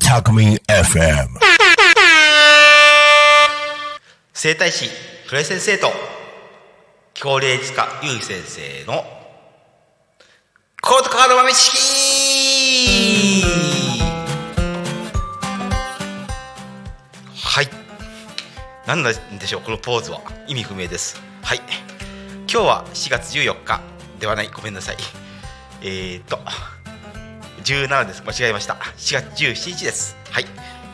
タクミン FM 整体師黒井先生と気候霊術家ゆう先生のコートカード豆知識。はい。何なんでしょうこのポーズは。意味不明です。はい。今日は4月14日ではない。ごめんなさい。えー、っと17です。間違えました。4月17日です。はい。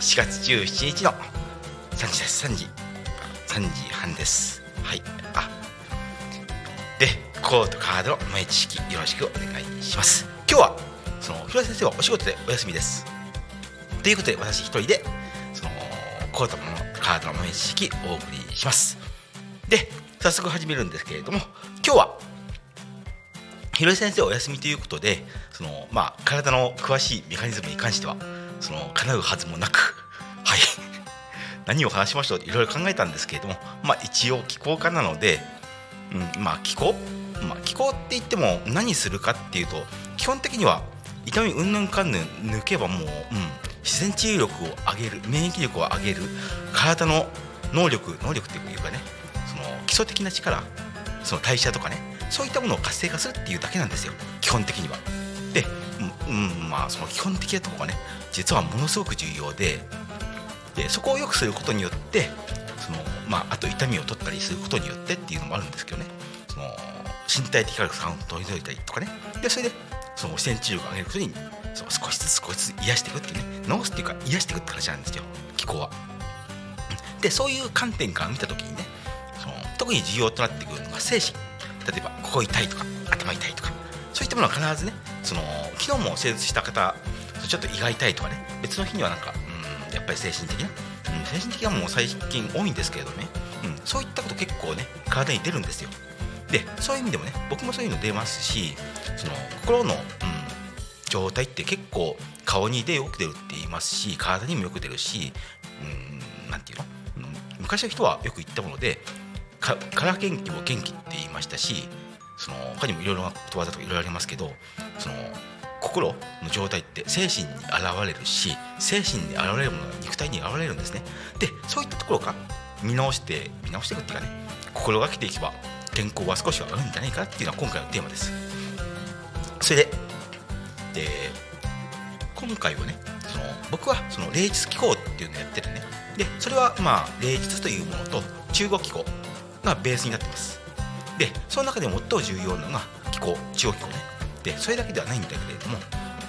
4月17日の3時です。3時。3時半です。はい。あ。でコートカードの前知識よろしくお願いします。今日はその広井先生はお仕事でお休みです。ということで私一人でそのコートのカードの前知識お送りします。で早速始めるんですけれども今日は広井先生お休みということでその、まあ、体の詳しいメカニズムに関してはその叶うはずもなく はい。何を話しましょうといろいろ考えたんですけれども、まあ、一応気候家なので、うん、まあ気候、まあ、気候って言っても何するかっていうと基本的には痛みうんぬんかんぬん抜けばもう、うん、自然治癒力を上げる免疫力を上げる体の能力能力っていうかね基礎的な力その代謝とかねそういったものを活性化するっていうだけなんですよ。基本的には。で、うん、まあその基本的なとこがね実はものすごく重要ででそこを良くすることによってその、まあ、あと痛みを取ったりすることによってっていうのもあるんですけどね。その身体的悪さを取り除いたりとかね。でそれでその自然治癒を上げることにその少しずつ少しずつ癒していくっていうね。治すっていうか癒していくって話なんですよ。気候は。でそういう観点から見た時にね特に重要となってくるのが精神。例えばここ痛いとか頭痛いとか。そういったものは必ずねその昨日も手術した方ちょっと胃が痛いとかね別の日にはなんか、うん、やっぱり精神的な、うん、精神的はもう最近多いんですけれどね、うん、そういったこと結構ね体に出るんですよ。でそういう意味でもね僕もそういうの出ますしその心の、うん、状態って結構顔に出よく出るって言いますし体にもよく出るし、うん、なんていうの、昔の人はよく言ったものでかから元気も元気って言いましたしその他にもいろいろなことわざとかいろいろありますけどその心の状態って精神に現れるし精神に現れるものが肉体に現れるんですね。でそういったところから見直して見直していくっていうかね心がけていけば健康は少しはあるんじゃないかっていうのは今回のテーマです。それでで今回はねその僕はその霊術機構っていうのをやってるね。でそれはまあ霊術というものと中国機構。がベースになってます。でその中で最も重要なのが気候中国気候ね。でそれだけではないんだけれども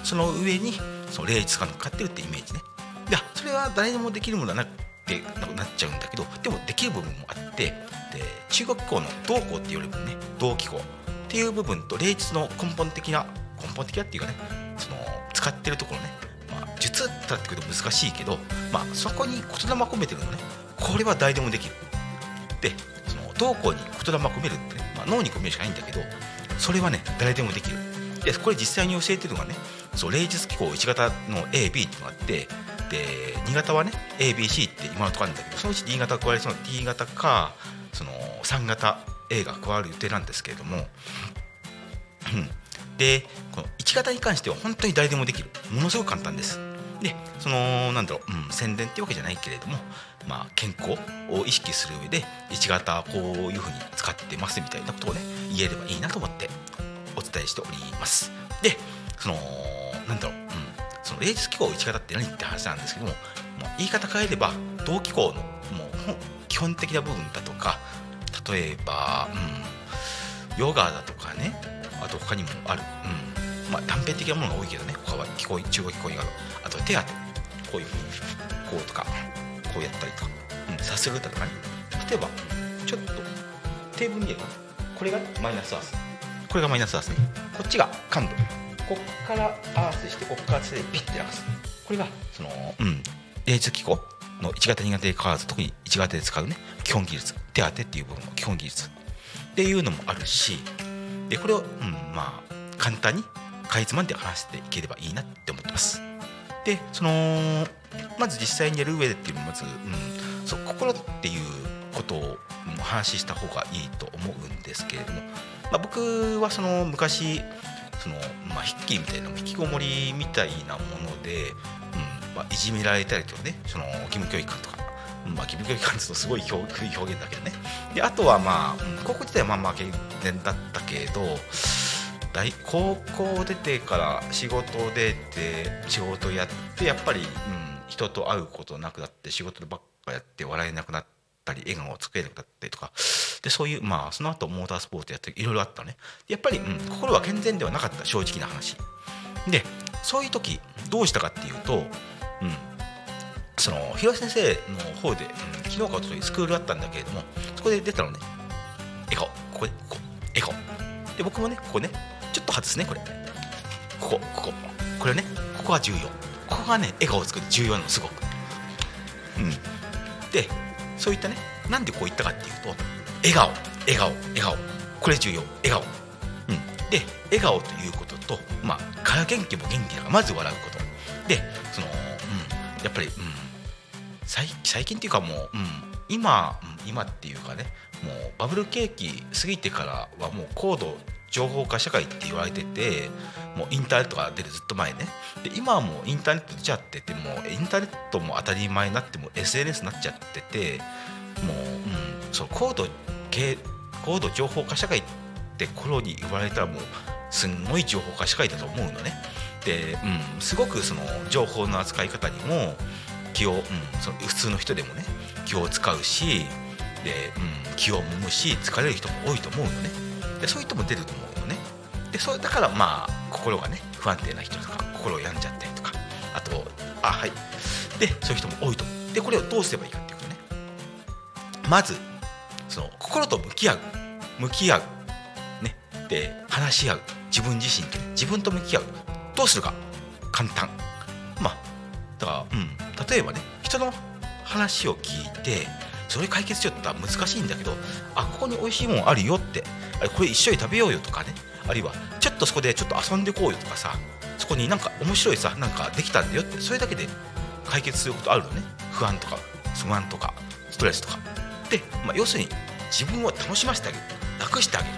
その上にその霊術が乗っかってるってイメージね。いやそれは誰でもできるものだなってなっちゃうんだけどでもできる部分もあってで中国気候の道向っていう部分ね。道気候。っていう部分と霊術の根本的な根本的なっていうかねその使ってるところね、まあ、術だってくると難しいけど、まあ、そこに言霊込めてるのね。これは誰でもできる。でその道向に言霊込めるってね、まあ、脳に込めるしかないんだけどそれはね誰でもできる。でこれ実際に教えてるのがねそう霊術機構1型の AB ってのがあってで2型はね ABC って今のところあるんだけどそのうち D 型加わりそうな D 型かその3型 A が加わる予定なんですけれども、でこの1型に関しては本当に誰でもできる。ものすごく簡単です。でそのなんだろう、うん、宣伝っていうわけじゃないけれども、まあ、健康を意識する上で1型こういうふうに使ってますみたいなことをね言えればいいなと思ってお伝えしております。でそのなんだろう、うん、その霊術機構1型って何って話なんですけどももう言い方変えれば同機構のもう基本的な部分だとか例えば、うん、ヨガだとかねあと他にもある、うんまあ、断片的なものが多いけどね。他は気候中国気候以外はあと手当て。こういうふうにこうとかこうやったりとか、うん、さするだとかね。例えばちょっとテーブル見えばこれがマイナスアース。これがマイナスアースね。こっちが感度。こっからアースしてこっから手でピッて流す。これがそのうん霊術機構の1型2型で変わらず特に1型で使うね。基本技術。手当てっていう部分の基本技術。っていうのもあるし。でこれを、うん、まあ簡単にかいつまんで話していければいいなって思ってます。でそのまず実際にやる上でっていうのはまず、うん、そう心っていうことをう話した方がいいと思うんですけれども、まあ、僕はその昔その、まあ、ヒッキーみたいな引きこもりみたいなもので、うんまあ、いじめられたりとかねその義務教育とか、まあ、義務教育感とすごい表表現だけどね。であとはまあ高校自体はまあまあ健全だったけど大高校出てから仕事出て仕事やってやっぱり、うん、人と会うことなくなって仕事ばっかやって笑えなくなったり笑顔を作れなくなったりとか。でそういうまあその後モータースポーツやっていろいろあったね。やっぱり、うん、心は健全ではなかった。正直な話。でそういう時どうしたかっていうと、うん、その広瀬先生の方で、うん、昨日かおとといスクールあったんだけれどもそこで出たのね。笑顔。ここでここ笑顔。で僕もねここねと外すねこれ。ここここ。これねここは重要。ここがね笑顔を作る。重要なのすごく。うん。でそういったねなんでこう言ったかっていうと笑顔。笑顔。笑顔。これ重要。笑顔。うん。で笑顔ということとまあから元気も元気だからまず笑うこと。でそのうん。やっぱりうん。最近っていうかもう、うん、今、今っていうかねもうバブル景気過ぎてからはもう高度情報化社会って言われててもうインターネットが出るずっと前ね。で今はもうインターネット出ちゃっててもうインターネットも当たり前になっても SNS になっちゃっててもう、うん、そう高度高度情報化社会って頃に言われたらもうすんごい情報化社会だと思うのね。で、うん、すごくその情報の扱い方にも気を、うん、その普通の人でもね気を使うしで、うん、気をもむし疲れる人も多いと思うのね。でそういう人も出ると思うのね。でそうだからまあ心がね不安定な人とか心を病んじゃったりとかあとあはい。でそういう人も多いと思う。でこれをどうすればいいかっていうことね。まずその心と向き合う。向き合う。ね。で話し合う。自分自身とね自分と向き合う。どうするか。簡単。まあだからうん。例えばね人の話を聞いてそれ解決しようって言ったら難しいんだけどあここに美味しいもんあるよってあこれ一緒に食べようよとかね。あるいはちょっとそこでちょっと遊んでこうよとかさそこになんか面白いさなんかできたんだよってそれだけで解決することあるのね。不安とか不安とかストレスとか。で、まあ、要するに自分を楽しませてあげる。楽してあげる。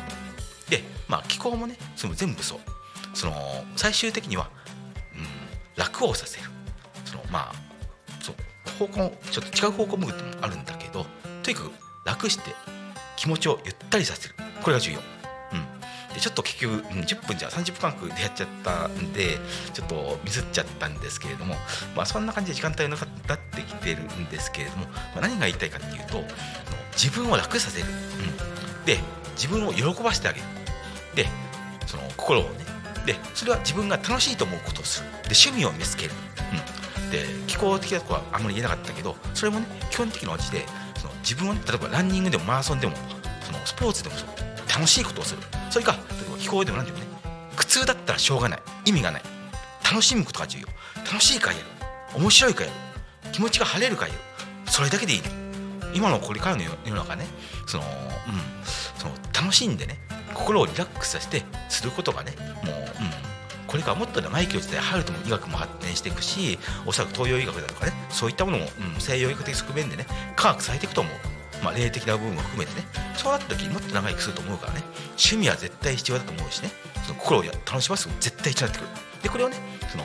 でまあ気候もねその全部そう。その最終的には、うん、楽をさせる。そのまあ方向ちょっと違う方向向くってもあるんだけどとにかく楽して気持ちをゆったりさせる。これが重要、うん、でちょっと結局10分じゃ30分間隔でやっちゃったんでちょっとミスっちゃったんですけれども、まあ、そんな感じで時間帯のかかってきてるんですけれども、まあ、何が言いたいかっていうと自分を楽させる、うん、で自分を喜ばせてあげる。でその心をね。でそれは自分が楽しいと思うことをする。で趣味を見つける、うん、で気候的なことはあんまり言えなかったけどそれもね基本的な味でその自分をね例えばランニングでもマラソンでもそのスポーツでもそう楽しいことをする。それか例えば気候でも何でもね苦痛だったらしょうがない。意味がない。楽しむことが重要。楽しいからやる。面白いからやる。気持ちが晴れるからやる。それだけでいいの今のこれからの世世の中ねその,、うん、その楽しんでね心をリラックスさせてすることがねもう、うん、これからもっと長生きをしてハルトも医学も発展していくしおそらく東洋医学だとかねそういったものも、うん、西洋医学的側面でね科学されていくと思う、まあ、霊的な部分も含めてねそうなった時にもっと長生きすると思うからね趣味は絶対必要だと思うしねその心を楽します絶対必要になってくる。でこれをねその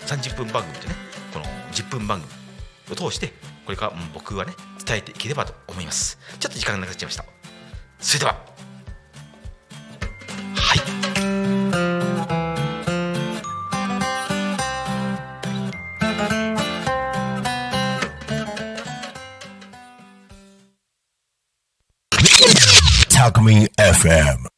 30分番組とねこの10分番組を通してこれから、僕はね伝えていければと思います。ちょっと時間がなくなっちゃいました。それでは。Alchemy FM.